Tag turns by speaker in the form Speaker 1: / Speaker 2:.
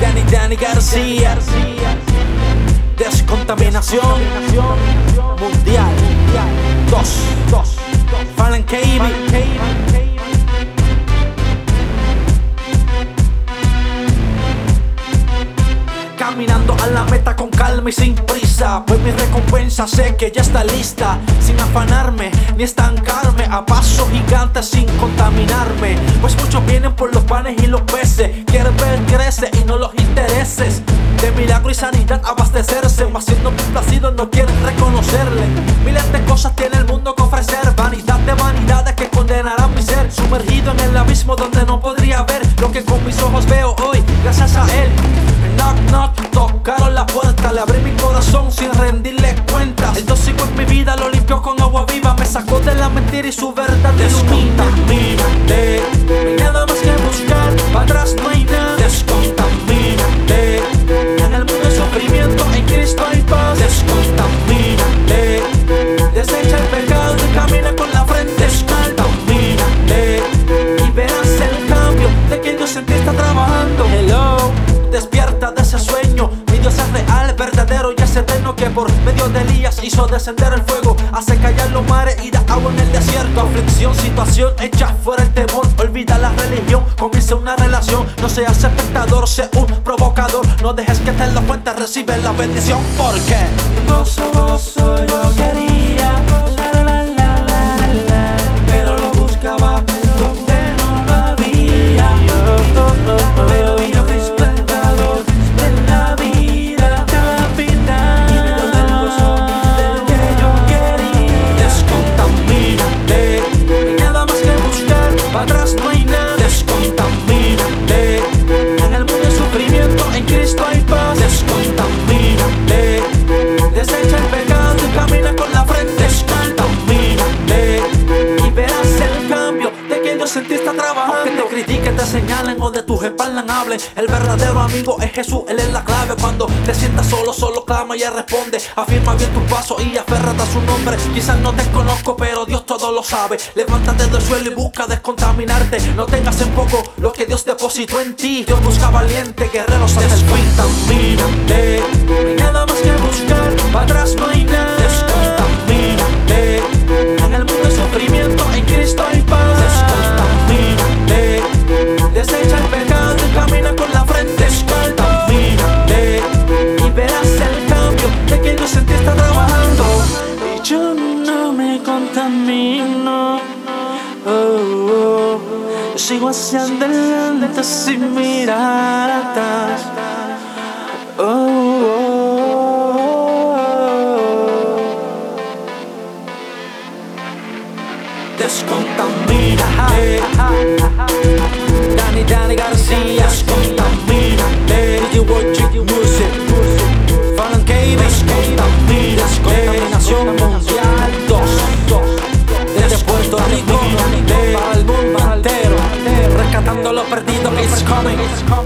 Speaker 1: Danny Danny García. Descontaminación. Mundial. 2 2 Caminando a la meta con calma y sin prisa. Pues mi recompensa sé que ya está lista. Sin afanarme ni estancarme A paso gigante sin contaminarme. Pues muchos vienen por los panes y los peces. Quieren ver crece y no los intereses. De milagro y sanidad abastecerse Mas siendo complacidos no quieren reconocerle. Miles de cosas tiene el mundo que ofrecer. Vanidad de vanidades que condenarán mi ser. Sumergido en el abismo donde no podría ver Lo que con mis ojos veo hoy. Gracias a él Knock knock, tocaron la puerta. Le abrí mi corazón sin rendirle cuentas. El tóxico en mi vida lo limpió con agua viva. Me sacó de la mentira y su verdad ilumina Descontamínate, no hay nada más que buscar por medio de Elías hizo descender el fuego Hace callar los mares y da agua en el desierto. Aflicción, situación, echa fuera el temor Olvida la religión, comienza una relación. No seas espectador, sé un provocador No dejes que te la fuente recibe la bendición Porque gozo, gozo yo quería en ti está Que te critiquen, te señalen o de tus espaldas hablen El verdadero amigo es Jesús, Él es la clave. Cuando te sientas solo, solo clama y Él responde. Afirma bien tus pasos y aférrate a su nombre. Quizás no te conozco, pero Dios todo lo sabe. Levántate del suelo y busca descontaminarte. No tengas en poco lo que Dios depositó en ti. Dios busca valiente, guerreros Descontamínate nada más que buscar, para atrás no hay contamino. Oh, oh. Sigo hacia adelante sin mirar atrás. Oh, oh. Descontamina. Dani, Dani Garcia. Descontamina. Lady, what you, you, descontamina, you, It's coming.